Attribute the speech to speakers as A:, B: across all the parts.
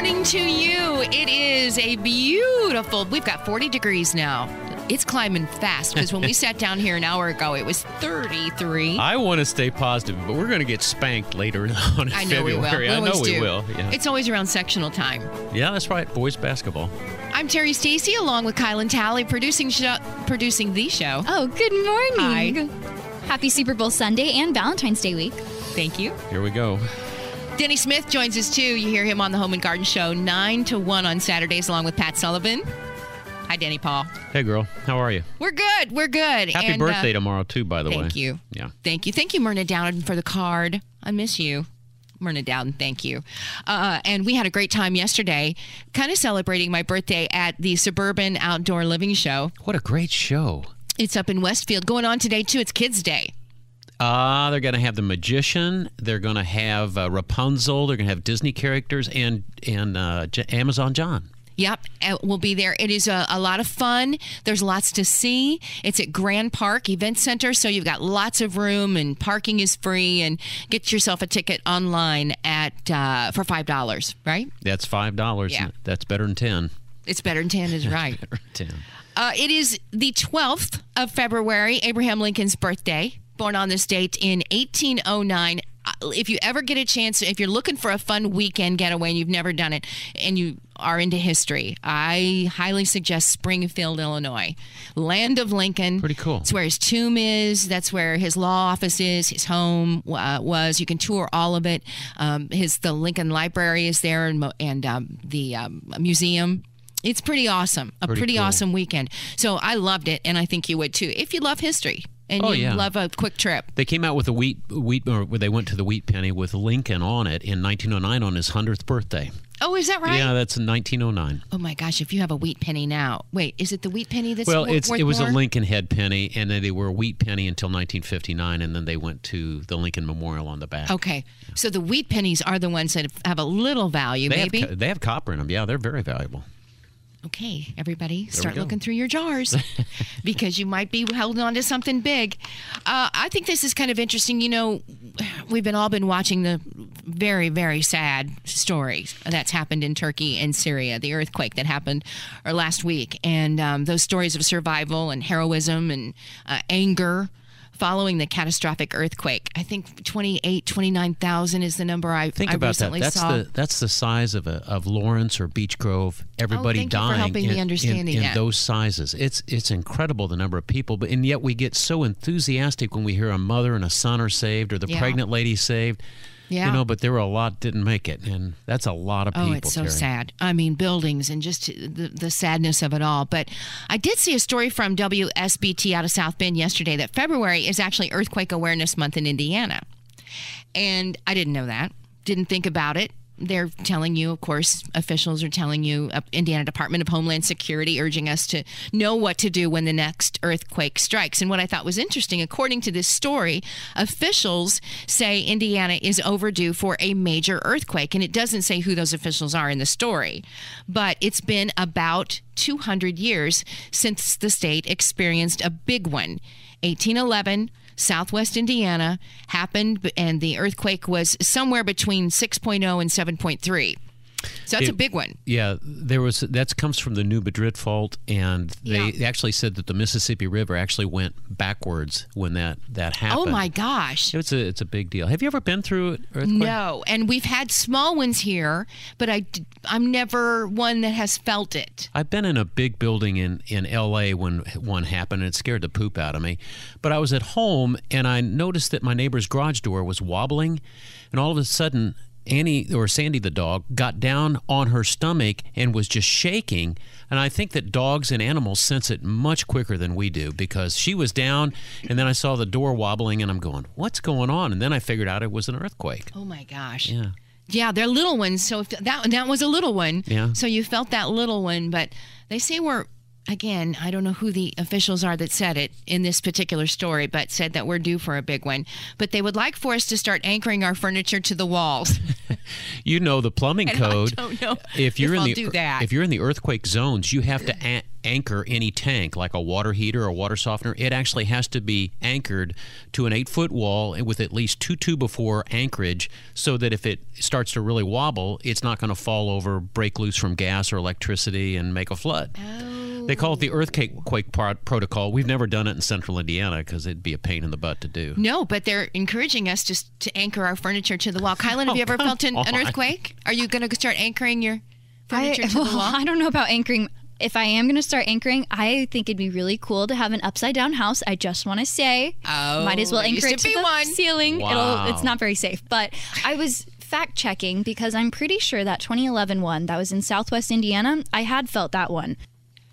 A: morning to you. It is a beautiful, we've got 40 degrees now. It's climbing fast because when we sat down here an hour ago, it was 33.
B: I want to stay positive, but we're going to get spanked later on in
A: I know we
B: February.
A: will.
B: I know we
A: do.
B: will. Yeah.
A: It's always around sectional time.
B: yeah, that's right. Boys basketball.
A: I'm Terri Stacy, along with Kylan Talley, producing show, producing the show.
C: Oh, good morning.
A: Hi.
C: Happy Super Bowl Sunday and Valentine's Day week.
A: Thank you.
B: Here we go.
A: Denny Smith joins us too. You hear him on the Home and Garden Show, 9 to 1 on Saturdays, along with Pat Sullivan. Hi, Denny Paul.
B: Hey, girl. How are you?
A: We're good. We're good.
B: Happy
A: And, uh,
B: birthday tomorrow, too, by the way.
A: Thank you.
B: Yeah.
A: Thank you. Thank you, Myrna Dowden, for the card. I miss you. Myrna Dowden, thank you. Uh, and we had a great time yesterday, kind of celebrating my birthday at the Suburban Outdoor Living Show.
B: What a great show.
A: It's up in Westfield. Going on today, too. It's Kids' Day.
B: Uh, they're going to have the magician. They're going to have uh, Rapunzel. They're going to have Disney characters and and uh, J- Amazon John.
A: Yep, we'll be there. It is a, a lot of fun. There's lots to see. It's at Grand Park Event Center, so you've got lots of room and parking is free. And get yourself a ticket online at uh, for five dollars. Right?
B: That's five dollars.
A: Yeah.
B: That's better than ten.
A: It's better than ten, is right.
B: ten.
A: Uh, it is the 12th of February, Abraham Lincoln's birthday, born on this date in 1809. Uh, If you ever get a chance, if you're looking for a fun weekend getaway and you've never done it and you are into history, I highly suggest Springfield, Illinois. Land of Lincoln.
B: Pretty cool.
A: It's where his tomb is. That's where his law office is. His home uh, was. You can tour all of it. Um, his the Lincoln Library is there, and, and um, the um, museum. It's pretty awesome. A
B: Pretty
A: pretty,
B: cool.
A: awesome weekend. So I loved it, and I think you would too. If you love history and
B: Oh,
A: you
B: yeah.
A: love a quick trip.
B: They came out with a wheat wheat, or they went to the wheat penny with Lincoln on it in 1909 on his hundredth birthday.
A: Oh, is that right?
B: Yeah, that's in 1909.
A: Oh my gosh! If you have a wheat penny now, wait, is it the wheat penny that's
B: Well, it's it was
A: more?
B: a Lincoln head penny, and then they were a wheat penny until 1959, and then they went to the Lincoln Memorial on the back.
A: Okay, so the wheat pennies are the ones that have a little value,
B: They
A: maybe.
B: have they have copper in them. Yeah, they're very valuable.
A: Okay, everybody,
B: we
A: start looking through your jars because you might be holding on to something big. Uh, I think this is kind of interesting. You know, we've been all been watching the very, very sad stories that's happened in Turkey and Syria, the earthquake that happened or last week, and um, those stories of survival and heroism and uh, anger. Following the catastrophic earthquake, I think 28, 29,000 is the number I,
B: Think
A: I
B: about that. That's
A: saw.
B: the that's the size of a, of Lawrence or Beech Grove. Everybody
A: Oh, thank you for
B: dying
A: helping
B: in, in, in those sizes. It's it's incredible the number of people, but and yet we get so enthusiastic when we hear a mother and a son are saved or the
A: Yeah.
B: pregnant lady saved.
A: Yeah.
B: You know, but there were a lot didn't make it, and that's a lot of people.
A: Oh, it's so
B: Terri.
A: sad. I mean, buildings and just the, the sadness of it all. But I did see a story from WSBT out of South Bend yesterday that February is actually Earthquake Awareness Month in Indiana. And I didn't know that, didn't think about it. They're telling you, of course, officials are telling you, uh, Indiana Department of Homeland Security urging us to know what to do when the next earthquake strikes. And what I thought was interesting, according to this story, officials say Indiana is overdue for a major earthquake. And it doesn't say who those officials are in the story, but it's been about 200 years since the state experienced a big one. 1811, Southwest Indiana happened, and the earthquake was somewhere between 6.0 and 7.3. So that's a big one.
B: Yeah, there was that comes from the New Madrid fault, and they
A: Yeah.
B: actually said that the Mississippi River actually went backwards when that that oh happened.
A: Oh my gosh.
B: It's a it's a big deal. Have you ever been through an earthquake?
A: No, and we've had small ones here, but I, am never one that has felt it.
B: I've been in a big building in, in LA when one happened and it scared the poop out of me. But I was at home and I noticed that my neighbor's garage door was wobbling and all of a sudden Annie or Sandy the dog got down on her stomach and was just shaking. And I think that dogs and animals sense it much quicker than we do because she was down and then I saw the door wobbling and I'm going, "What's going on?" And then I figured out it was an earthquake.
A: Oh my gosh.
B: Yeah.
A: Yeah, they're little ones. So if that that was a little one.
B: Yeah.
A: So you felt that little one, but they say we're again, I don't know who the officials are that said it in this particular story, but said that we're due for a big one. But they would like for us to start anchoring our furniture to the walls.
B: You know the plumbing
A: And I
B: code.
A: don't know
B: if you're
A: if
B: in
A: I'll
B: the
A: do that.
B: if you're in the earthquake zones, you have to anchor any tank like a water heater or water softener. It actually has to be anchored to an eight foot wall with at least two two before anchorage so that if it starts to really wobble, it's not going to fall over, break loose from gas or electricity, and make a flood. They call it the oh. earthquake quake pro- protocol. We've never done it in central Indiana because it'd be a pain in the butt to do.
A: No, but they're encouraging us just to anchor our furniture to the wall. Kylan, have you ever
B: oh,
A: felt an, an earthquake? Are you going to start anchoring your
C: I,
A: furniture to
C: well,
A: the wall?
C: I don't know about anchoring. If I am going to start anchoring, I think it'd be really cool to have an upside down house. I just want to say,
A: Oh,
C: might as well
A: there used
C: anchor
A: to
C: it to
A: be
C: the
A: one.
C: ceiling.
B: Wow.
C: It'll. It's not very safe, but I was fact checking because I'm pretty sure that 2011 one that was in Southwest Indiana, I had felt that one.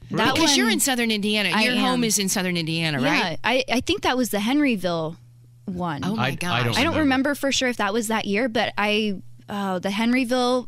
C: That
A: because
C: one,
A: you're in southern Indiana.
C: I
A: Your
C: am.
A: home is in southern Indiana,
C: yeah,
A: right?
C: I, I think that was the Henryville one.
A: Oh my
B: I- I don't
C: I don't remember for sure if that was that year, but I uh, the Henryville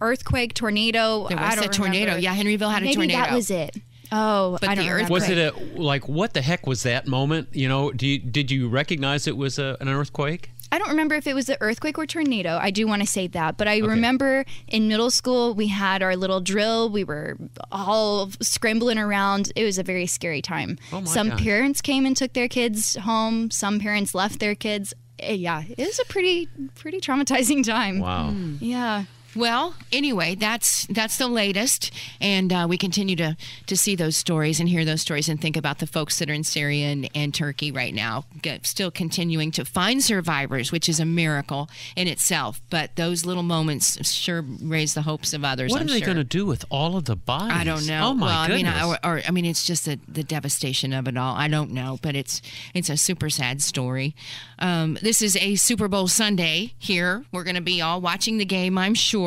C: earthquake tornado.
A: There
C: I
A: was
C: don't
A: a tornado.
C: remember.
A: Yeah, Henryville had a
C: Maybe
A: tornado.
C: that was it. Oh,
A: But
C: I don't
A: the
C: remember.
B: Was it a like what the heck was that moment? You know, do you, did you recognize it was a, an earthquake?
C: I don't remember if it was the earthquake or tornado. I do want to say that, but I remember in middle school we had our little drill. We were all scrambling around. It was a very scary time.
B: Oh my
C: some
B: gosh.
C: parents came and took their kids home. Some parents left their kids. Eh, Yeah, it was a pretty pretty traumatizing time.
B: Wow.
C: Yeah.
A: Well, anyway, that's that's the latest, and uh, we continue to to see those stories and hear those stories and think about the folks that are in Syria and, and Turkey right now, Get- still continuing to find survivors, which is a miracle in itself. But those little moments sure raise the hopes of others.
B: What
A: I'm
B: are they
A: sure.
B: going to do with all of the bodies?
A: I don't know.
B: Oh my
A: well,
B: goodness.
A: I mean, I, or, I mean, it's just the, the devastation of it all. I don't know, but it's it's a super sad story. Um, this is a Super Bowl Sunday here. We're going to be all watching the game, I'm sure,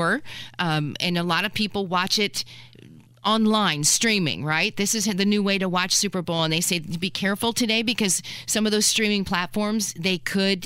A: um, and a lot of people watch it online streaming right? This is the new way to watch super bowl and they say be careful today because some of those streaming platforms they could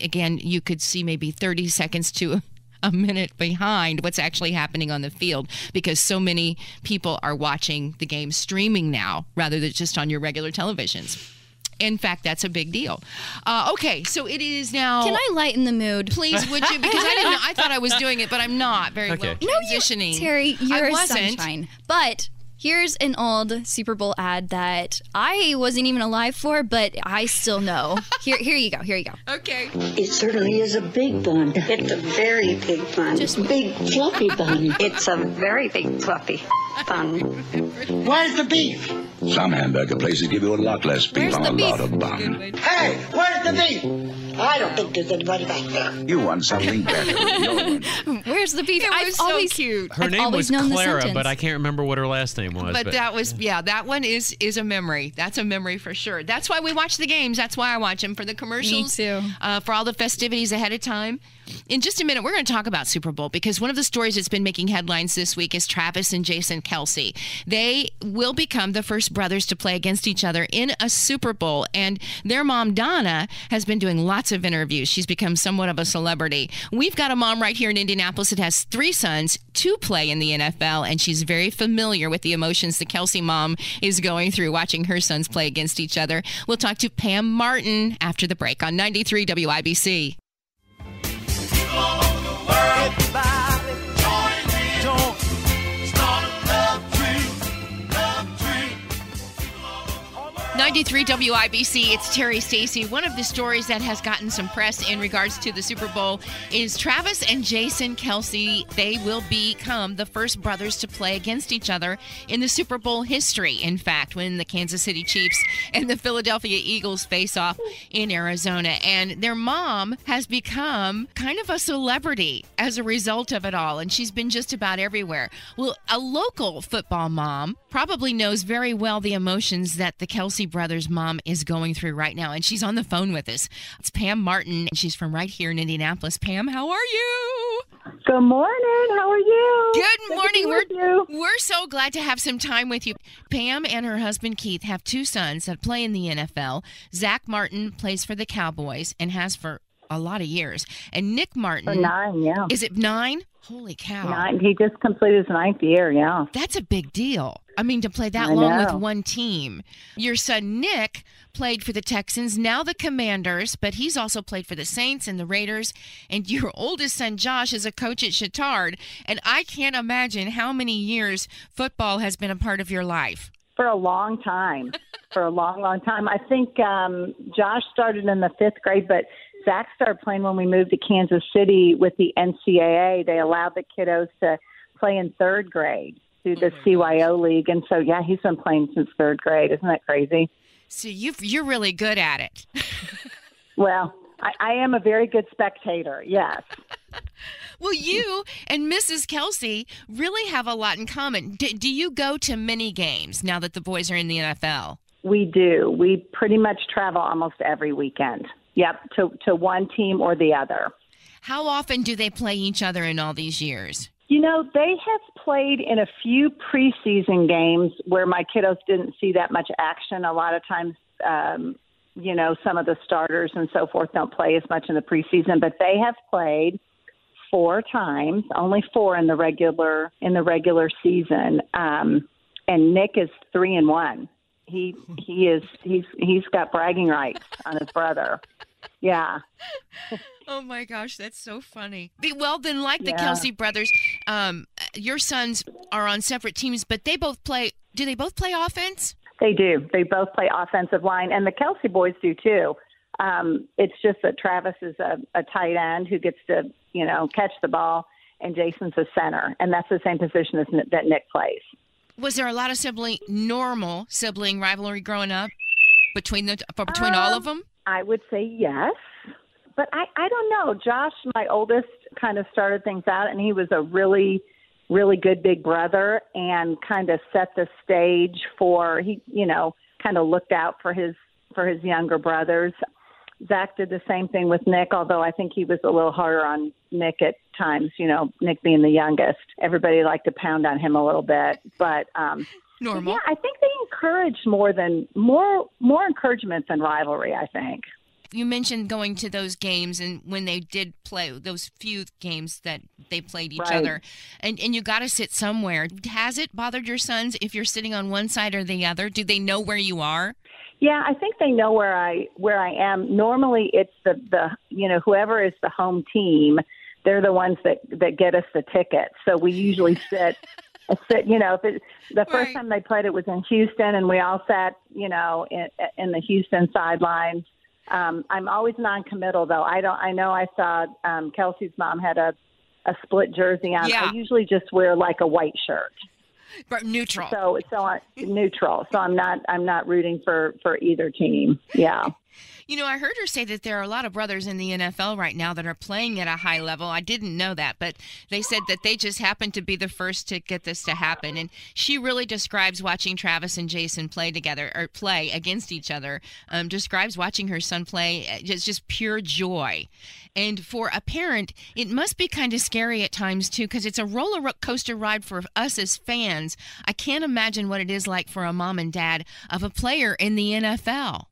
A: again you could see maybe 30 seconds to a minute behind what's actually happening on the field because so many people are watching the game streaming now rather than just on your regular televisions in fact that's a big deal uh, okay so it is now
C: Can I lighten the mood?
A: please would you because i didn't know i thought i was doing it but i'm not very
B: Okay.
A: well transitioning
C: Terri, you're
A: I
C: a
A: wasn't.
C: sunshine. But here's an old Super Bowl ad that I wasn't even alive for, but I still know. Here, here you go. Here you go.
A: okay
D: It certainly is a big bun.
E: It's a very big bun.
D: Just big fluffy bun.
E: It's a very big fluffy bun.
F: Where's the beef?
G: Some hamburger places give you a lot less beef
C: Where's
G: on a
C: beef?
G: lot of bun.
F: Hey, where's the beef? I don't think there's anybody back there.
G: You want something better. You're-
C: Where's the beef?
A: It
C: I've
A: was so
C: always
A: cute.
B: her
C: I've
B: name was Clara, but I can't remember what her last name was.
A: But that was yeah, that one is is a memory. That's a memory for sure. That's why we watch the games. That's why I watch them for the commercials.
C: too.
A: Uh, for all the festivities ahead of time. In just a minute, we're going to talk about Super Bowl because one of the stories that's been making headlines this week is Travis and Jason Kelce. They will become the first brothers to play against each other in a Super Bowl, and their mom Donna has been doing lots of interviews. She's become somewhat of a celebrity. We've got a mom right here in Indianapolis that has three sons, two play in the NFL, and she's very familiar with the emotions the Kelce mom is going through watching her sons play against each other. We'll talk to Pam Martin after the break on 93 WIBC. 93 WIBC, it's Terri Stacy. One of the stories that has gotten some press in regards to the Super Bowl is Travis and Jason Kelce. They will become the first brothers to play against each other in the Super Bowl history. In fact, when the Kansas City Chiefs and the Philadelphia Eagles face off in Arizona. And their mom has become kind of a celebrity as a result of it all. And she's been just about everywhere. Well, a local football mom probably knows very well the emotions that the Kelce brothers' mom is going through right now. And she's on the phone with us. It's Pam Martin, and she's from right here in Indianapolis. Pam, how are you?
H: Good morning. How are you?
A: Good morning.
H: be
A: We're,
H: you.
A: we're so glad to have some time with you. Pam and her husband Keith have two sons that play in the NFL. Zach Martin plays for the Cowboys and has for a lot of years. And Nick Martin.
H: For nine, yeah.
A: Is it nine? Holy cow.
H: Nine. He just completed his ninth year, yeah.
A: That's a big deal. I mean, to play that
H: I
A: long with one team. Your son Nick played for the Texans, now the Commanders, but he's also played for the Saints and the Raiders. And your oldest son Josh is a coach at Chatard. And I can't imagine how many years football has been a part of your life.
H: For a long time. For a long, long time. I think um, Josh started in the fifth grade, but Zach started playing when we moved to Kansas City with the NCAA. They allowed the kiddos to play in third grade through the oh, CYO league. And so, yeah, he's been playing since third grade. Isn't that crazy?
A: So you you're really good at it.
H: Well, I, I am a very good spectator, yes.
A: Well, you and Mrs. Kelce really have a lot in common. D- do you go to many games now that the boys are in the NFL?
H: We do. We pretty much travel almost every weekend. Yep, to, to one team or the other.
A: How often do they play each other in all these years?
H: You know, they have played in a few preseason games where my kiddos didn't see that much action. A lot of times, um, you know, some of the starters and so forth don't play as much in the preseason, but they have played four times, only four in the regular in the regular season. Um, and Nick is three and one. He he is he's he's got bragging rights on his brother. Yeah.
A: Oh my gosh, that's so funny. Well, then, like the
H: Yeah.
A: Kelce brothers, um, your sons are on separate teams, but they both play. Do they both play offense?
H: They do. They both play offensive line, and the Kelce boys do too. Um, it's just that Travis is a, a tight end who gets to, you know, catch the ball, and Jason's a center, and that's the same position as that Nick plays.
A: Was there a lot of sibling, normal sibling rivalry growing up between the between all of them?
H: I would say yes, but I, I don't know. Josh, my oldest, kind of started things out, and he was a really, really good big brother, and kind of set the stage for he, you know, kind of looked out for his for his younger brothers. Zach did the same thing with Nick, although I think he was a little harder on Nick at times. You know, Nick being the youngest, everybody liked to pound on him a little bit, but. um
A: Normal.
H: yeah, I think they encourage more than more more encouragement than rivalry. I think.
A: You mentioned going to those games and when they did play those few games that they played each
H: Right.
A: other, and and you got to sit somewhere. Has it bothered your sons if you're sitting on one side or the other? Do they know where you are?
H: Yeah, I think they know where I where I am. Normally, it's the the you know whoever is the home team, they're the ones that that get us the tickets. So we usually sit. You know, if it, the first
A: Right.
H: time they played it was in Houston, and we all sat, you know, in, in the Houston sidelines. Um, I'm always non-committal, though. I don't. I know I saw um, Kelce's mom had a a split jersey on.
A: Yeah.
H: I usually just wear like a white shirt.
A: But neutral.
H: So so I, neutral. So I'm not I'm not rooting for for either team. Yeah.
A: You know, I heard her say that there are a lot of brothers in the NFL right now that are playing at a high level. I didn't know that, but they said that they just happened to be the first to get this to happen. And she really describes watching Travis and Jason play together or play against each other. Um, describes watching her son play uh, just pure joy. And for a parent, it must be kind of scary at times too, because it's a roller coaster ride for us as fans. I can't imagine what it is like for a mom and dad of a player in the NFL.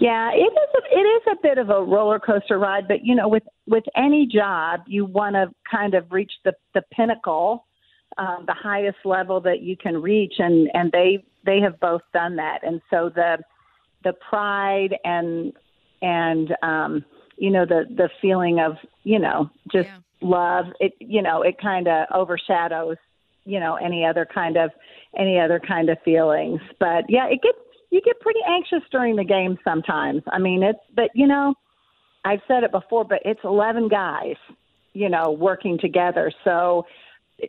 H: Yeah, it is a, it is a bit of a roller coaster ride, but you know, with with any job, you want to kind of reach the the pinnacle, um, the highest level that you can reach, and and they they have both done that, and so the the pride and and um, you know the the feeling of you know just
A: Yeah.
H: love it you know it kind of overshadows you know any other kind of any other kind of feelings but yeah it gets you get pretty anxious during the game sometimes. I mean it's but you know i've said it before but it's 11 guys you know working together. So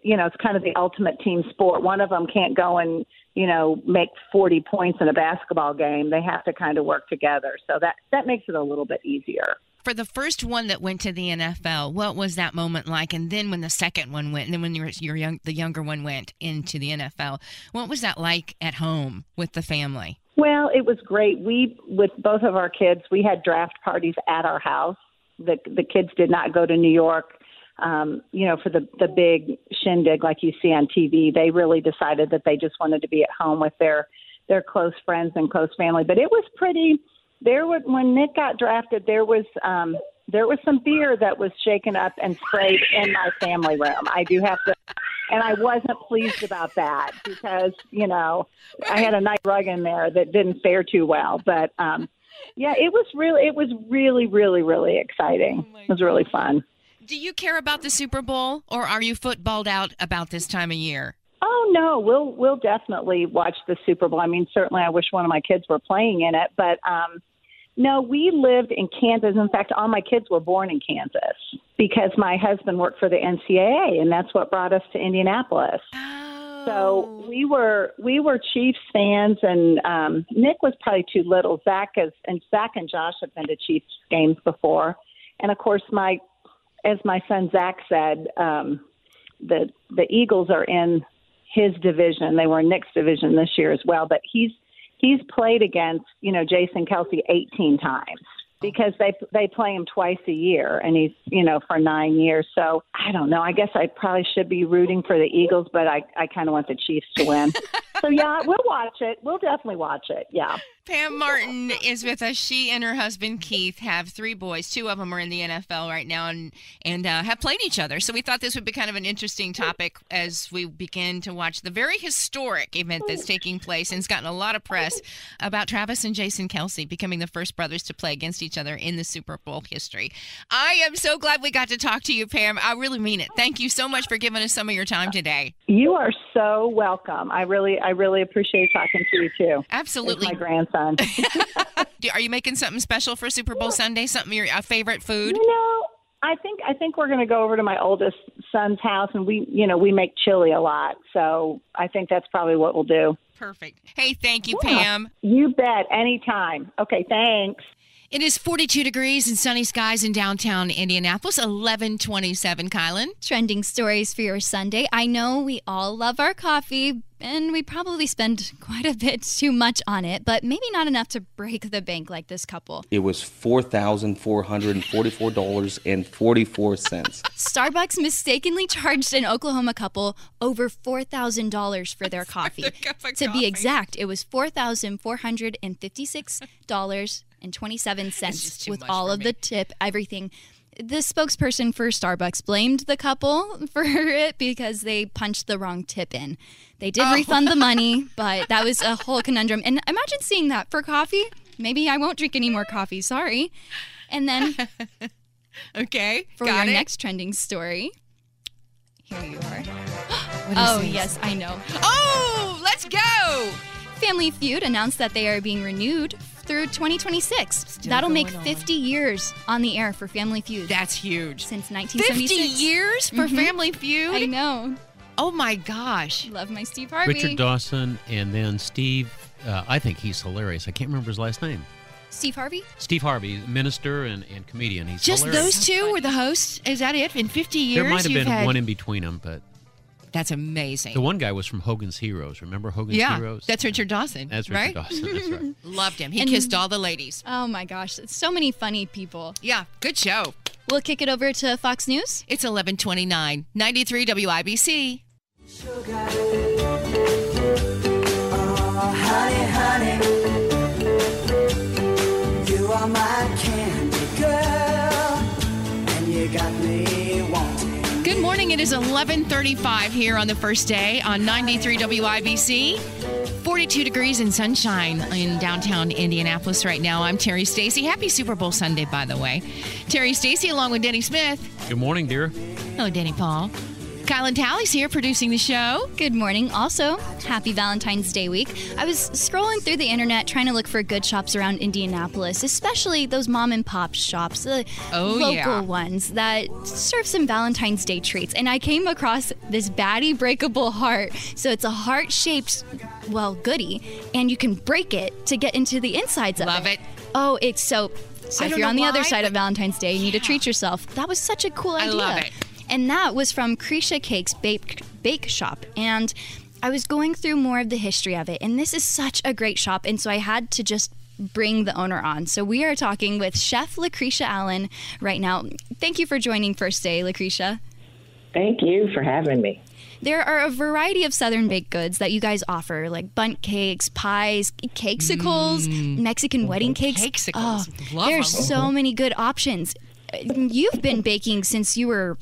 H: you know it's kind of the ultimate team sport. One of them can't go and you know make 40 points in a basketball game. They have to kind of work together. So that that makes it a little bit easier.
A: For the first one that went to the NFL, what was that moment like? And then when the second one went, and then when your your young the younger one went into the NFL, what was that like at home with the family?
H: Well, it was great. We, with both of our kids, we had draft parties at our house. The the kids did not go to New York, um, you know, for the the big shindig like you see on TV. They really decided that they just wanted to be at home with their their close friends and close family. But it was pretty. There was when Nick got drafted, there was um, there was some beer that was shaken up and sprayed in my family room. I do have to, and I wasn't pleased about that because you know I had a nice rug in there that didn't fare too well. But um, yeah, it was really, it was really, really, really exciting. it was really fun.
A: Do you care about the Super Bowl, or are you footballed out about this time of year?
H: Oh no, we'll we'll definitely watch the Super Bowl. I mean, certainly, I wish one of my kids were playing in it, but um, no, we lived in Kansas. In fact, all my kids were born in Kansas because my husband worked for the NCAA, and that's what brought us to Indianapolis. So we were we were Chiefs fans, and um, Nick was probably too little. Zach is, and Zach and Josh have been to Chiefs games before, and of course, my as my son Zach said, um, the the Eagles are in his division. They were in Nick's division this year as well, but he's he's played against you know Jason Kelce 18 times because they they play him twice a year and he's you know for nine years. So i don't know. I guess i probably should be rooting for the eagles but i i kind of want the chiefs to win. So yeah we'll watch it. We'll definitely watch it. Yeah
A: Pam Martin is with us. She and her husband Keith have three boys. Two of them are in the NFL right now and and uh, have played each other. So we thought this would be kind of an interesting topic as we begin to watch the very historic event that's taking place and it's gotten a lot of press about Travis and Jason Kelce becoming the first brothers to play against each other in the Super Bowl history. I am so glad we got to talk to you, Pam. I really mean it. Thank you so much for giving us some of your time today.
H: you are so welcome i really i really appreciate talking to you too
A: Absolutely.
H: My grandson
A: Do- Are you making something special for Super Bowl Sunday? Something your a favorite food?
H: You know, I think I think we're going to go over to my oldest son's house, and we, you know, we make chili a lot. So I think that's probably what we'll do.
A: Perfect. Hey, thank you, Pam.
H: You bet. Anytime. Okay. Thanks.
A: It is 42 degrees and sunny skies in downtown Indianapolis, 1127, Kylan.
C: Trending stories for your Sunday. I know we all love our coffee and we probably spend quite a bit too much on it, but maybe not enough to break the bank like this couple.
I: It was four thousand four hundred and forty-four dollars and forty-four cents.
C: Starbucks mistakenly charged an Oklahoma couple over $4,000 for their coffee.
A: cup of
C: to
A: coffee.
C: be exact, it was $4,456.27 with
A: much
C: all
A: for
C: of
A: me.
C: the tip, everything. The spokesperson for Starbucks blamed the couple for it because they punched the wrong tip in. They did oh. refund the money, but that was a whole conundrum. And imagine seeing that for coffee. Maybe I won't drink any more coffee. Sorry. And then
A: Okay,
C: for our next trending story, here you are. Oh,
A: this?
C: yes, I know.
A: Oh, let's go.
C: Family Feud announced that they are being renewed through 2026.
A: Still
C: That'll make
A: going on.
C: 50 years on the air for Family Feud.
A: That's huge.
C: since 1976.
A: 50 years for
C: Mhm.
A: Family Feud?
C: I know.
A: Oh my gosh.
C: Love my Steve Harvey.
B: Richard Dawson and then Steve. Uh, I think he's hilarious. I can't remember his last name.
C: Steve Harvey?
B: Steve Harvey, minister and, and comedian. He's
A: Just
B: hilarious.
A: those two were the hosts? Is that it? In 50 years,
B: There might have
A: you've
B: been
A: had...
B: one in between them, but
A: That's amazing.
B: the one guy was from Hogan's Heroes. Remember Hogan's
A: yeah,
B: Heroes?
A: that's Richard Dawson.
B: That's Richard
A: right?
B: Dawson. That's right.
A: Loved him. He
C: And-
A: kissed all the ladies.
C: Oh my gosh, so many funny people.
A: Yeah, good show.
C: We'll kick it over to Fox News.
A: It's 1129, 93 WIBC. It is 1135 here on the first day on 93 WIBC. 42 degrees and sunshine in downtown Indianapolis right now. I'm Terri Stacy. Happy Super Bowl Sunday, by the way. Terri Stacy along with Denny Smith.
B: Good morning, dear.
A: Hello, Denny Paul. Kylan Talley's here producing the show.
C: Good morning. Also, happy Valentine's Day week. I was scrolling through the internet trying to look for good shops around Indianapolis, especially those mom and pop shops, the
A: Oh,
C: local
A: yeah.
C: ones that serve some Valentine's Day treats. And I came across this Batty Breakable Heart. So it's a heart shaped, well, goodie, and you can break it to get into the insides of it.
A: Love it.
C: Oh, it's so. So
A: I
C: if you're on the other side of Valentine's Day, you need to treat yourself. That was such a cool idea.
A: I love it.
C: And that was from Cretia Cake's Bake, Bake Shop. And I was going through more of the history of it. And this is such a great shop. And so I had to just bring the owner on. So we are talking with Chef Lucretia Allen right now. Thank you for joining First Day, Lucretia.
J: Thank you for having me.
C: There are a variety of Southern baked goods that you guys offer, like Bundt cakes, pies, cakesicles, mm. Mexican wedding cakes.
A: Cakesicles.
C: Oh,
A: Love
C: there's
A: 'em.
C: so many good options. you've been baking since you were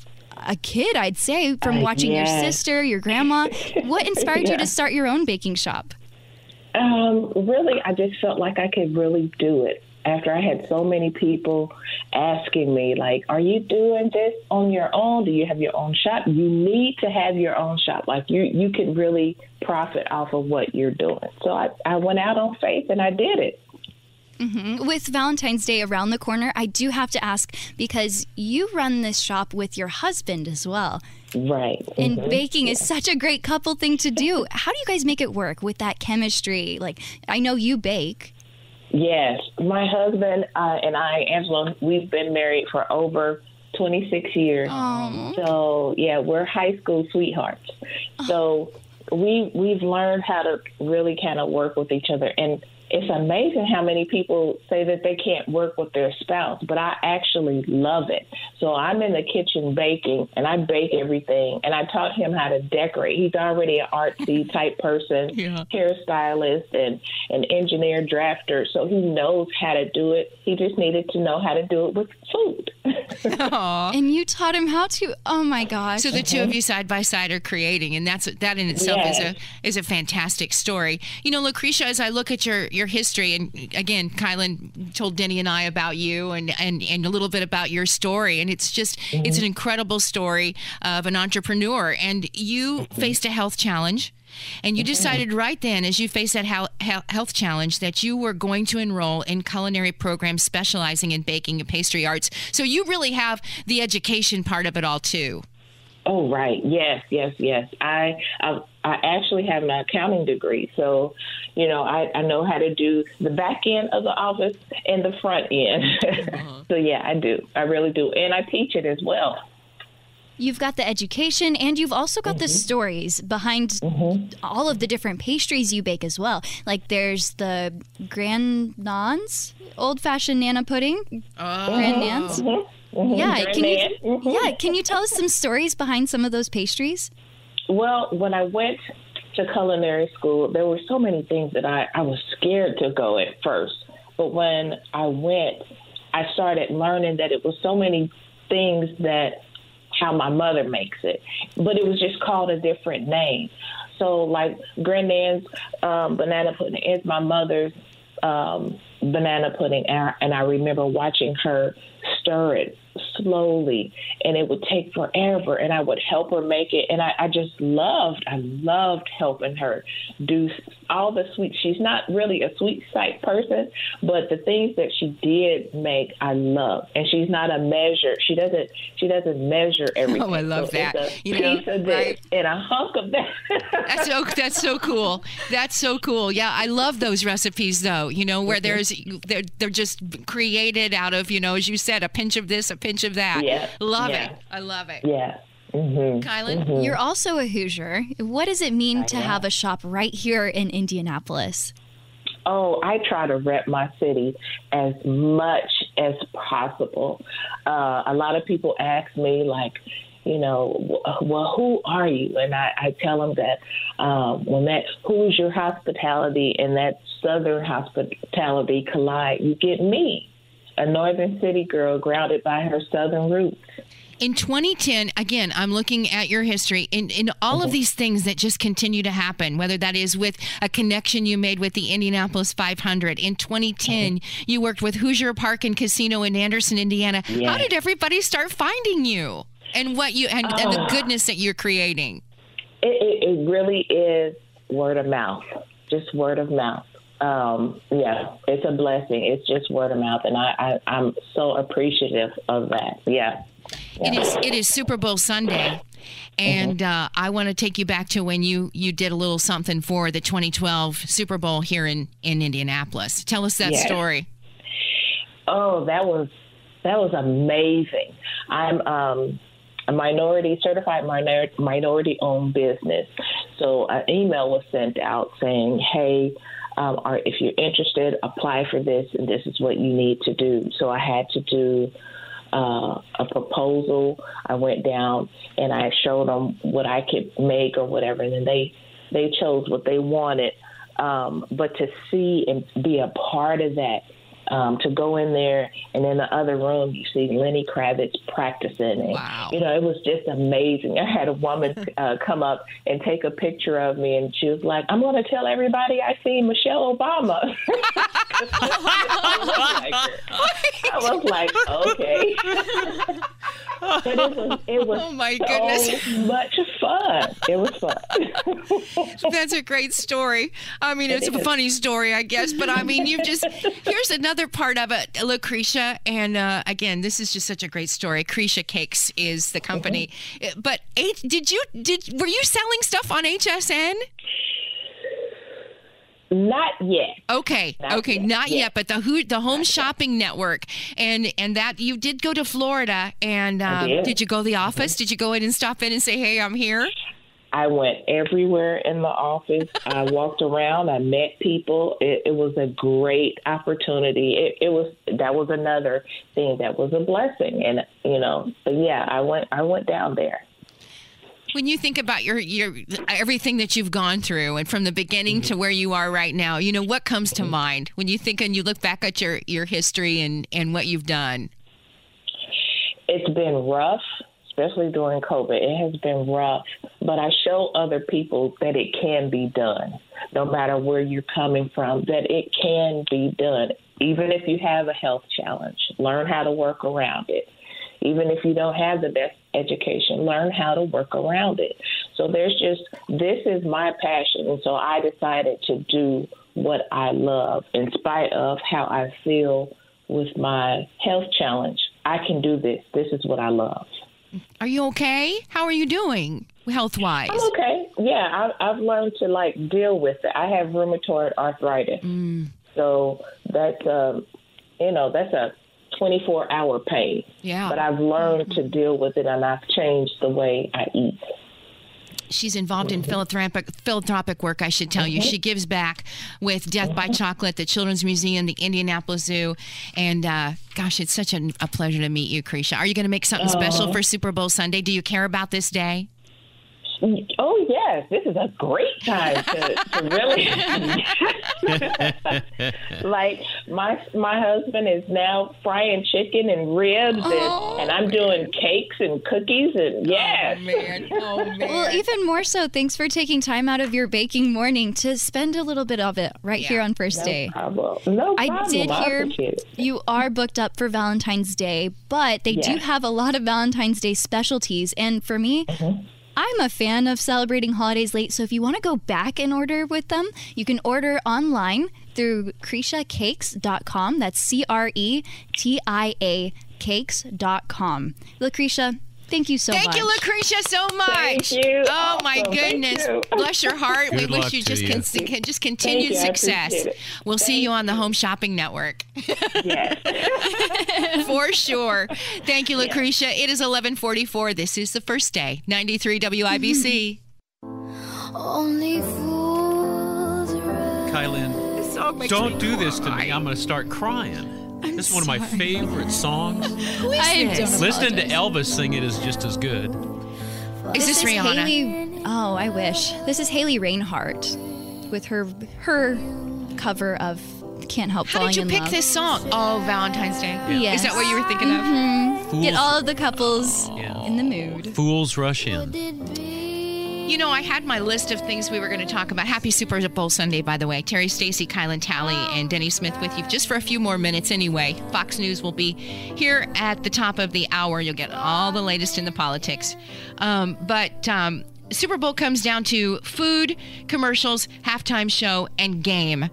C: a kid, I'd say, from
J: Uh,
C: watching your sister, your grandma. What inspired you to start your own baking shop?
J: Um, really, I just felt like I could really do it. After I had so many people asking me, like, "Are you doing this on your own? Do you have your own shop? You need to have your own shop. Like, you you can really profit off of what you're doing." So I I went out on faith and I did it.
C: Hmm With Valentine's Day around the corner, I do have to ask because you run this shop with your husband as well.
J: Right.
C: And
J: Mhm.
C: baking is such a great couple thing to do. How do you guys make it work with that chemistry? Like, I know you bake.
J: Yes, my husband uh, and I, Angela, we've been married for over 26 years. So yeah, we're high school sweethearts. So we we've learned how to really kind of work with each other, and it's amazing how many people say that they can't work with their spouse, but I actually love it. So I'm in the kitchen baking, and I bake everything, and I taught him how to decorate. He's already an artsy type person, hairstylist, and an engineer drafter, so he knows how to do it. He just needed to know how to do it with food.
C: And you taught him how to. Oh my gosh.
A: So the two of you side by side are creating, and that's that in itself is a is a fantastic story. You know, Lucretia, as I look at your your history, and again, Kylan told Denny and I about you, and and and a little bit about your story, and it's just it's an mm-hmm. incredible story of an entrepreneur, and you mm-hmm. faced a health challenge. And you mm-hmm. decided right then, as you faced that health challenge, that you were going to enroll in culinary programs specializing in baking and pastry arts. So you really have the education part of it all too.
J: Oh, right. Yes, yes, yes. I I, I actually have an accounting degree, so you know I, I know how to do the back end of the office and the front end. Uh-huh. so yeah, I do. I really do, and I teach it as well.
C: You've got the education and you've also got the mm-hmm. stories behind mm-hmm. all of the different pastries you bake as well. Like there's the Grand Nans, old fashioned Nana pudding. Oh. Grand mm-hmm. Nans. Yeah, can you, yeah, can you tell us some stories behind some of those pastries?
J: Well, when I went to culinary school, there were so many things that I, I was scared to go at first. But when I went, I started learning that it was so many things that how my mother makes it, but it was just called a different name. So, like Granddad's um, banana pudding is my mother's um, banana pudding, and I, and I remember watching her stir it slowly, and it would take forever, and I would help her make it, and I, I just loved, I loved helping her do all the sweet. She's not really a sweet type person, but the things that she did make, I love, and she's not a measure. She doesn't, she doesn't measure everything.
A: Oh, I love
J: So
A: that. You know,
J: piece of this
A: right.
J: and a hunk of that.
A: That's so that's so cool. That's so cool. Yeah, I love those recipes though. You know where mm-hmm. there's they're they're just created out of you know as you said a pinch of this, a pinch of that.
J: Yeah,
A: love
J: yeah.
A: it. I love it.
J: Yeah. Mm-hmm.
A: Kylan?
C: You're also a Hoosier. What does it mean to have a shop right here in Indianapolis?
J: Oh, I try to rep my city as much as possible. Uh, a lot of people ask me, like, you know, well, who are you? And I, I tell them that um, when that Hoosier hospitality and that southern hospitality collide, you get me, a northern city girl grounded by her southern roots.
A: In 2010, again, I'm looking at your history in, in all of these things that just continue to happen, whether that is with a connection you made with the Indianapolis 500. In 2010, you worked with Hoosier Park and Casino in Anderson, Indiana. How did everybody start finding you and what you and, and the
J: Oh.
A: goodness that you're creating?
J: It, it, it really is word of mouth, just word of mouth. Um, yeah, it's a blessing. It's just word of mouth, and I, I, I'm so appreciative of that. Yeah.
A: It is it is Super Bowl Sunday, and uh, I want to take you back to when you you did a little something for the 2012 Super Bowl here in in Indianapolis. Tell us that
J: Yes.
A: story.
J: Oh, that was that was amazing. I'm um, a minority certified minor, minority owned business, so an email was sent out saying, "Hey, um, are, if you're interested, apply for this, and this is what you need to do." So I had to do. Uh, a proposal. I went down and I showed them what I could make or whatever, and then they they chose what they wanted. Um, but to see and be a part of that um, to go in there, and in the other room you see Lenny Kravitz practicing. And,
A: Wow.
J: You know, it was just amazing. I had a woman uh, come up and take a picture of me, and she was like, "I'm going to tell everybody I see Michelle Obama." I was like, okay. but it was, it was
A: Oh, my
J: so
A: goodness.
J: much fun. It was fun.
A: That's a great story. I mean, it's a funny story, I guess, but I mean, you've just here's another part of it, Lucretia, and uh, again, this is just such a great story. Cretia Cakes is the company, Uh, but H, did you did were you selling stuff on HSN?
J: Not yet.
A: Okay,
J: Not
A: okay,
J: yet.
A: not
J: Yeah.
A: yet, but the who the Home Shopping Network, and and that you did go to Florida, and um,
J: did.
A: did you go to the office? Did you go in and stop in and say, "Hey, I'm here"?
J: I went everywhere in the office. I walked around. I met people. It, it was a great opportunity. It, it was that was another thing that was a blessing, and you know, but yeah, I went. I went down there.
A: When you think about your your everything that you've gone through, and from the beginning to where you are right now, you know what comes to mind when you think and you look back at your your history and and what you've done.
J: it's been rough, especially during COVID. It has been rough, but I show other people that it can be done, no matter where you're coming from, that it can be done. Even if you have a health challenge, learn how to work around it. Even if you don't have the best education, learn how to work around it. So there's just, this is my passion. And so I decided to do what I love in spite of how I feel with my health challenge. I can do this. This is what I love.
A: Are you okay? How are you doing health wise?
J: I'm okay. Yeah, I, I've learned to like deal with it. I have rheumatoid arthritis, so that's um, you know that's a 24 hour pain.
A: Yeah.
J: But I've learned to deal with it, and I've changed the way I eat.
A: She's involved in philanthropic philanthropic work. I should tell you, uh-huh. she gives back with Death by uh-huh. Chocolate, the Children's Museum, the Indianapolis Zoo, and uh, gosh, it's such a, a pleasure to meet you, Cretia. Are you going to make something special
J: Aw.
A: for Super Bowl Sunday? Do you care about this day?
J: Oh yes, this is a great time to, to really like my my husband is now frying chicken and ribs and, and I'm doing cakes and cookies and yes.
A: man. Oh man.
C: Well, even more so, thanks for taking time out of your baking morning to spend a little bit of it right here on first
J: No
C: day.
J: problem. No problem.
C: I did
J: I
C: hear you are booked up for Valentine's Day, but they do have a lot of Valentine's Day specialties. And for me,
J: Mm-hmm.
C: I'm a fan of celebrating holidays late. So if you want to go back and order with them, you can order online through CretiaCakes.com. That's C R E T I A cakes.com. Lucretia, thank you so
A: Thank
C: much.
A: Thank you, Lucretia, so much.
J: Thank you.
A: Oh my
J: Awesome. Thank
A: goodness!
J: you.
A: Bless your heart. we wish you just
B: you.
A: con- con- just continued
J: you.
A: Success. We'll see you on the Home Shopping Network
J: Yes.
A: for sure. Thank you, Lucretia. It is 11:44. This is the first day. 93 WIBC.
K: Only fools
B: Kylan,
A: This song makes
B: don't do this to me. I'm going to start crying. This is one of my favorite songs.
A: Who is
C: I
A: this?
B: Listening to Elvis sing it is just as good.
A: Is this,
C: is
A: Rihanna?
C: Haley, oh, I wish. This is Haley Reinhart with her her cover of "Can't Help Falling in Love."
A: How
C: Falling
A: did you
C: in
A: pick
C: Love."
A: this song? Oh, Valentine's Day.
C: Yes.
A: Is that what you were thinking of?
C: Mhm.
B: Fools,
C: Get all of the couples
B: Yeah.
C: in the mood.
B: fools rush in.
A: You know, I had my list of things we were going to talk about. Happy Super Bowl Sunday, by the way. Terri Stacy, Kylan Talley, and Denny Smith with you just for a few more minutes anyway. Fox News will be here at the top of the hour. You'll get all the latest in the politics. Um, but um, Super Bowl comes down to food, commercials, halftime show, and game.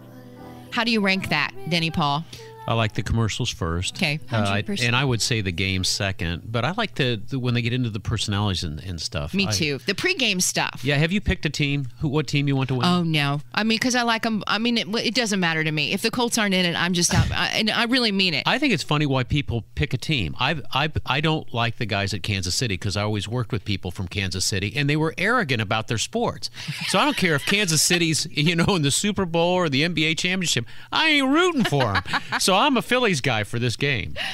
A: How do you rank that, Denny Paul?
B: I like the commercials first.
A: Okay.
B: Uh,
C: 100%.
B: and I would say the game second. But I like the, the when they get into the personalities and, and stuff.
A: Me
B: I-
A: too. The pregame stuff.
B: yeah. Have you picked a team? Who? What team you want to win?
A: Oh no! I mean, because I like them. I mean, it, it doesn't matter to me if the Colts aren't in it. I'm just out, I, and I really mean it.
B: I think it's funny why people pick a team. I I I don't like the guys at Kansas City because I always worked with people from Kansas City and they were arrogant about their sports. So I don't care if Kansas City's you know in the Super Bowl or the NBA championship. I ain't rooting for them. So I'm a Phillies guy for this game.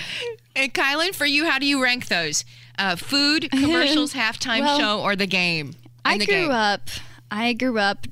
A: And Kylan, for you, how do you rank those? Uh, food, commercials, halftime
C: Well,
A: show, or the game?
C: I
A: the
C: grew
A: game.
C: up. I grew up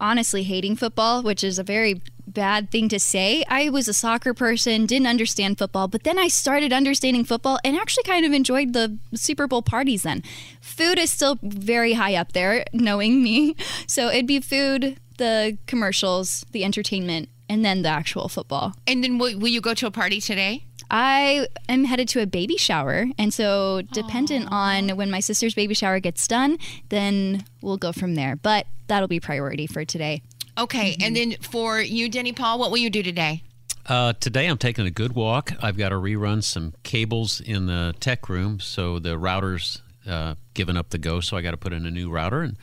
C: honestly hating football, which is a very bad thing to say. I was a soccer person, didn't understand football, but then I started understanding football and actually kind of enjoyed the Super Bowl parties then. Food is still very high up there, knowing me. So it'd be food, the commercials, the entertainment, and then the actual football.
A: And then will, will you go to a party today?
C: I am headed to a baby shower, and so dependent on when my sister's baby shower gets done, then we'll go from there. But that'll be priority for today.
A: Okay. And then for you, Denny Paul, what will you do today?
B: Uh, today I'm taking a good walk. I've got to rerun some cables in the tech room, so the router's uh, given up the ghost. So I got to put in a new router, and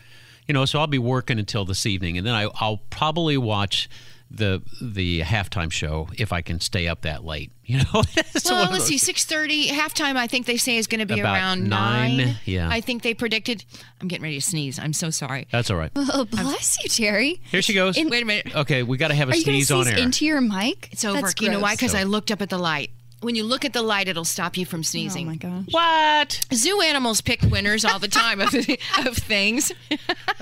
B: you know, so I'll be working until this evening, and then I, I'll probably watch the the halftime show if I can stay up that late. You know, It's
A: well, let's see. Six thirty halftime. I think they say is going to be
B: About
A: around
B: nine,
A: nine.
B: yeah.
A: I think they predicted. I'm getting ready to sneeze. I'm so sorry.
B: That's all right.
C: Oh, bless you, Terri.
B: Here she goes.
C: In-
A: Wait a minute.
B: Okay, we got to have a
C: Are you
B: sneeze on
C: sneeze
B: air.
C: into your mic?
A: It's over.
C: That's
A: you know why?
C: gross.
A: Because I looked up at the light. When you look at the light, it'll stop you from sneezing.
C: Oh my gosh.
B: What?
A: Zoo animals pick winners all the time of, of things.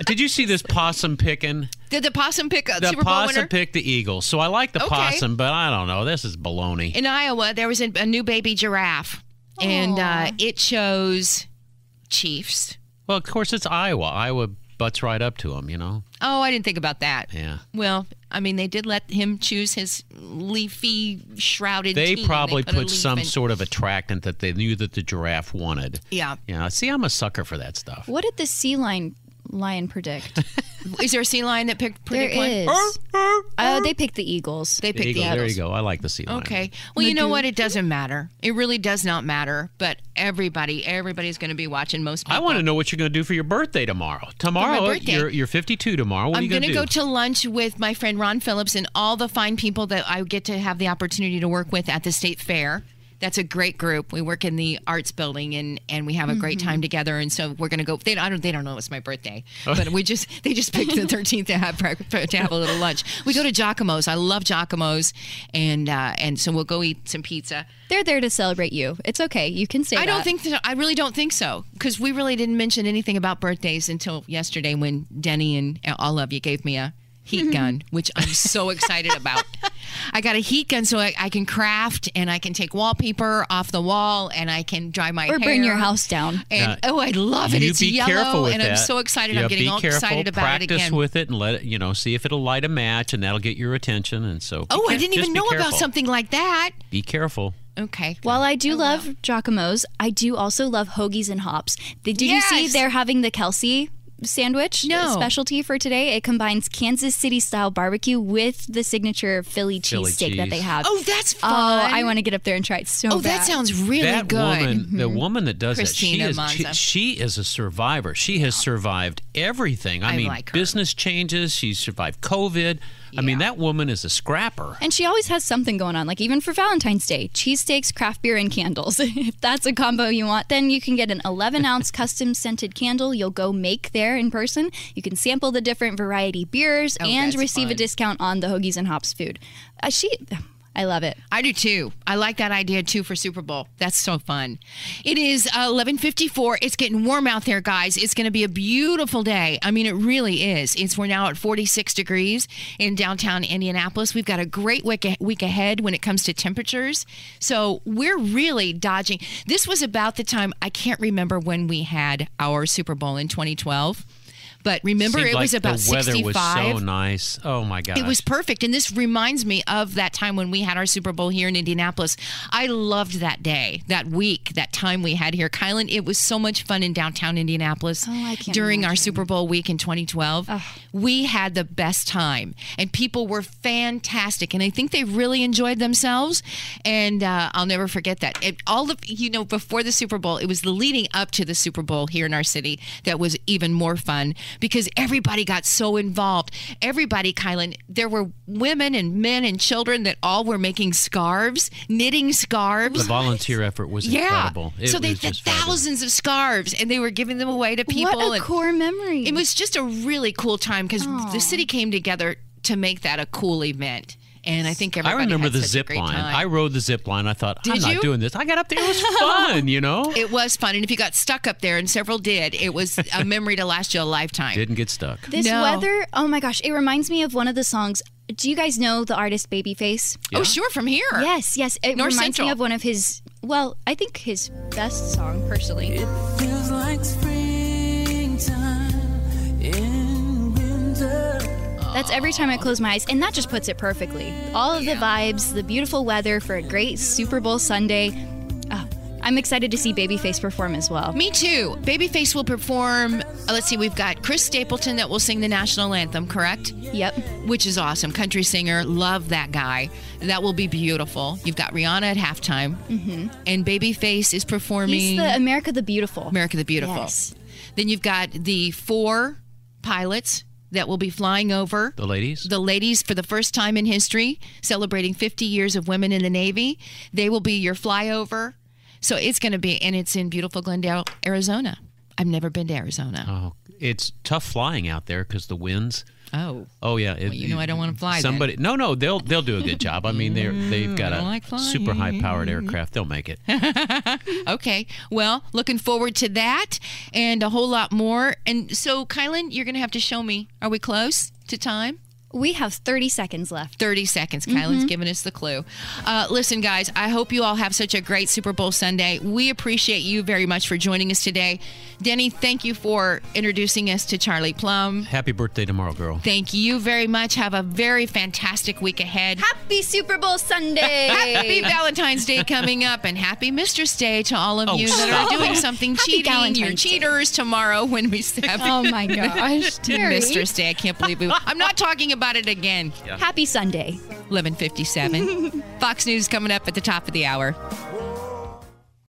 B: Did you see this possum picking?
A: Did the possum pick a
B: The
A: Super Bowl
B: possum picked the Eagles, so I like the
A: Okay.
B: possum, but I don't know. This is baloney.
A: In Iowa, there was a, a new baby giraffe, and uh, it chose Chiefs.
B: Well, of course it's Iowa. Iowa butts right up to them, you know.
A: Oh, I didn't think about that.
B: Yeah.
A: Well, I mean, they did let him choose his leafy shrouded.
B: They
A: team.
B: probably
A: put,
B: put some
A: in-
B: sort of attractant that they knew that the giraffe wanted.
A: Yeah.
B: Yeah. See, I'm a sucker for that stuff.
C: What did the sea lion lion predict?
A: Is there a sea lion that picked?
C: there
A: predict one?
C: is. Uh, they picked the Eagles.
A: They picked
B: Eagle,
A: the
B: there you go. I like the sea lion.
A: Okay. Well, you know what? It doesn't matter. It really does not matter. But everybody, everybody's going to be watching. Most people.
B: I want to know what you're going to do for your birthday tomorrow. Tomorrow,
A: birthday?
B: you're you're 52 tomorrow. What
A: I'm
B: you going
A: to
B: to
A: go to lunch with my friend Ron Phillips and all the fine people that I get to have the opportunity to work with at the state fair. That's a great group. We work in the arts building and, and we have a great
C: Mm-hmm.
A: time together. And so we're gonna go. They I don't they don't know it's my birthday, but we just they just picked the 13th to have to have a little lunch. We go to Giacomo's. I love Giacomo's, and uh, and so we'll go eat some pizza.
C: They're there to celebrate you. It's okay. You can say
A: I don't think that, I really don't think so because we really didn't mention anything about birthdays until yesterday when Denny and all of you gave me a heat mm-hmm. gun, which I'm so excited about. I got a heat gun so I, I can craft and I can take wallpaper off the wall and I can dry my
C: or
A: hair.
C: burn your house down.
A: And
B: Now,
A: oh, I love it. It's
B: be
A: yellow,
B: careful with
A: and
B: that.
A: I'm so excited.
B: Yeah,
A: I'm getting all
B: careful.
A: excited about
B: Practice
A: it again.
B: Practice with it and let it, you know, see if it'll light a match, and that'll get your attention. And so,
A: oh, I didn't even
B: be
A: know about something like that.
B: Be careful.
A: Okay.
C: While I do oh, love Giacomo's, I do also love hoagies and hops. Did you see they're having the Kelce sandwich
A: No.
C: specialty for today? It combines Kansas City style barbecue with the signature Philly
B: Philly
C: cheesesteak that they have.
A: Oh, that's fun.
C: Oh, I want to get up there and try it so
A: Oh,
C: bad.
A: that sounds really
B: that
A: good.
B: woman, the mm-hmm. woman that does
A: Christina
B: it, she is she, she is a survivor. She has survived everything. I,
A: I
B: mean,
A: like her.
B: business changes. She's survived COVID. I mean, that woman is a scrapper.
C: And she always has something going on, like even for Valentine's Day cheesesteaks, craft beer, and candles. if that's a combo you want, then you can get an 11 ounce custom scented candle you'll go make there in person. You can sample the different variety beers
A: Oh,
C: and receive a discount on the Hoagies and Hops food. Uh, she, I love it.
A: I do too. I like that idea too for Super Bowl. That's so fun. It is uh, 11:54. It's getting warm out there, guys. It's going to be a beautiful day. I mean, it really is. It's we're now at 46 degrees in downtown Indianapolis. We've got a great week, week ahead when it comes to temperatures. So we're really dodging. This was about the time I can't remember when we had our Super Bowl in 2012. But remember,
B: Seemed
A: it was
B: like
A: about
B: the weather
A: 65.
B: was so nice. Oh my god!
A: It was perfect. And this reminds me of that time when we had our Super Bowl here in Indianapolis. I loved that day, that week, that time we had here. Kylan, it was so much fun in downtown Indianapolis
C: Oh, I can't
A: during our. Super Bowl week in 2012. We had the best time, and people were fantastic. And I think they really enjoyed themselves. And uh, I'll never forget that. It, all of, you know, before the Super Bowl, it was the leading up to the Super Bowl here in our city that was even more fun because everybody got so involved. Everybody, Kylan, there were women and men and children that all were making scarves, knitting scarves.
B: the volunteer effort was
A: yeah.
B: incredible. It
A: so they
B: was
A: had
B: fabulous.
A: thousands of scarves and they were giving them away to people.
C: what a
A: and
C: core memory.
A: it was just a really cool time because the city came together to make that a cool event. And I think everybody I
B: remember
A: had
B: the
A: such
B: zip line.
A: time.
B: I rode the zip line. I thought, I'm
A: Did
B: not doing this. I got up there. It was fun, you know.
A: It was fun, and if you got stuck up there, and several did, it was a memory to last you a lifetime.
B: Didn't get stuck.
C: This
A: No.
C: weather, oh my gosh, it reminds me of one of the songs. Do you guys know the artist Babyface?
A: Oh, sure, from here.
C: Yes, yes. It
A: North
C: reminds
A: Central.
C: me of one of his. Well, I think his best song, personally.
L: It Feels like
C: That's every time I close my eyes, and that just puts it perfectly. All of the vibes, the beautiful weather for a great Super Bowl Sunday. Oh, I'm excited to see Babyface perform as well.
A: Me too. Babyface will perform. uh, let's see, we've got Chris Stapleton that will sing the national anthem, correct?
C: Yep.
A: Which is awesome. Country singer. Love that guy. That will be beautiful. You've got Rihanna at halftime.
C: hmm
A: And Babyface is performing.
C: He's the America the Beautiful.
A: America the Beautiful.
C: Yes.
A: Then you've got the four pilots that will be flying over.
B: The ladies?
A: The ladies, for the first time in history, celebrating 50 years of women in the Navy. They will be your flyover. So it's going to be, and it's in beautiful Glendale, Arizona. I've never been to Arizona.
B: Oh, it's tough flying out there because the winds.
A: Oh.
B: Oh yeah. It,
A: Well, you know I don't wanna fly then.
B: Somebody. No, no. They'll they'll do a good job. I mean, they're they've got a
A: like
B: super high powered aircraft. They'll make it.
A: okay. Well, looking forward to that and a whole lot more. And so, Kylan, you're going to have to show me. Are we close to time?
C: We have 30 seconds left.
A: 30 seconds. Kylan's
C: Mhm.
A: giving us the clue. Uh, listen, guys, I hope you all have such a great Super Bowl Sunday. We appreciate you very much for joining us today. Denny, thank you for introducing us to Charlie Plum.
B: Happy birthday tomorrow, girl.
A: Thank you very much. Have a very fantastic week ahead.
C: Happy Super Bowl Sunday!
A: Happy Valentine's Day coming up, and happy Mistress Day to all of
C: Oh,
A: you that are doing
C: it.
A: something
C: Happy
A: cheating. You're
C: Valentine's Day.
A: cheaters tomorrow when we have.
C: Oh my gosh, Terri.
A: Mistress Day. I can't believe we. I'm not talking about it again.
C: Happy Sunday.
A: 11:57. Fox News coming up at the top of the hour.